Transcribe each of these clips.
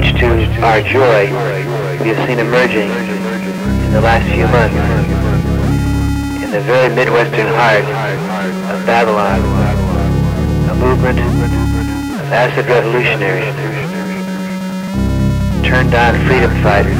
much to our joy, we have seen emerging in the last few months in the very Midwestern heart of Babylon, a movement of acid revolutionaries turned on freedom fighters,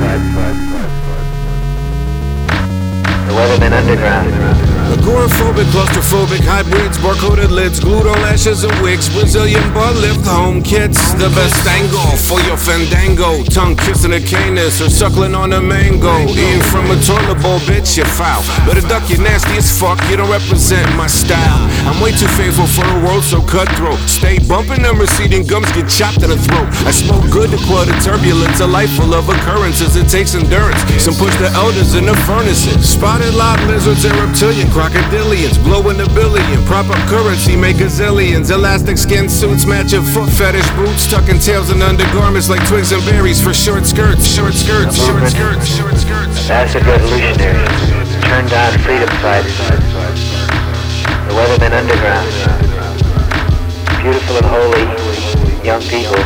the Weathermen Underground. Agoraphobic, claustrophobic, hybrids, barcoded lids, glued on lashes and wigs, Brazilian butt lift, home kits, the best angle for your fandango. Tongue kissing a canis or suckling on a mango. Eating from a toilet bowl, bitch, you foul. Better duck, you nasty as fuck, you don't represent my style. I'm way too faithful for the world, so cutthroat. Stay bumping them, receding gums get chopped in the throat. I smoke good to quell the turbulence, a life full of occurrences, it takes endurance. Some push the elders in the furnaces. Spotted live lizards and reptilian crocodilians, blowing a billion. Prop up currency, make gazillions. Elastic skin suits matching foot fetish boots, tucking tails and undergarments like twigs and berries for short skirts, short skirts, short skirts, short skirts. Acid revolutionaries turned on freedom fighters, the Weathermen Underground, beautiful and holy young people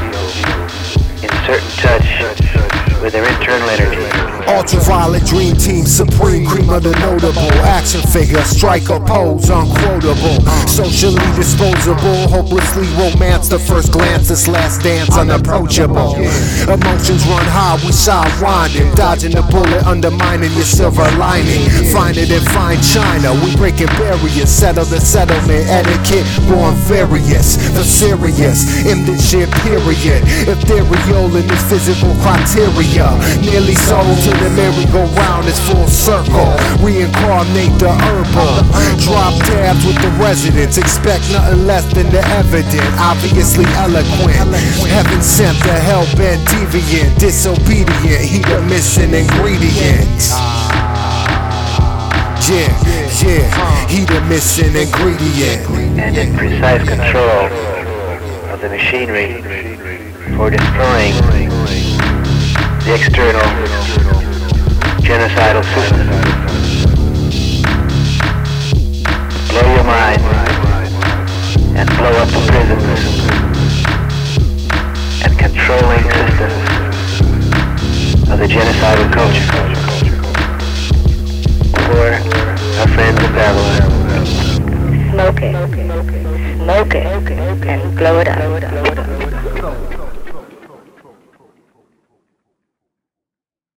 in certain touch with their internal energy. Ultraviolet dream team, supreme cream of the notable. Action figure, striker pose, unquotable. Socially disposable, hopelessly romance. The first glance, this last dance, unapproachable. Emotions run high, we side winding. Dodging the bullet, undermining your silver lining. Find it in fine china, we breaking barriers. Settle the settlement, etiquette, born various. The serious, in this shit, period. Ethereal in this physical criteria. Nearly sold to the merry-go-round is full circle. Reincarnate the herbal. Drop tabs with the residents. Expect nothing less than the evident. Obviously eloquent. Heaven sent the hell bent deviant. Disobedient. He the missing ingredient. Yeah, yeah. He the missing ingredient. and in precise control of the machinery for destroying the external genocidal system. Of the genocidal culture. For our friends in Babylon. Smoke it. Smoke it. And blow it up.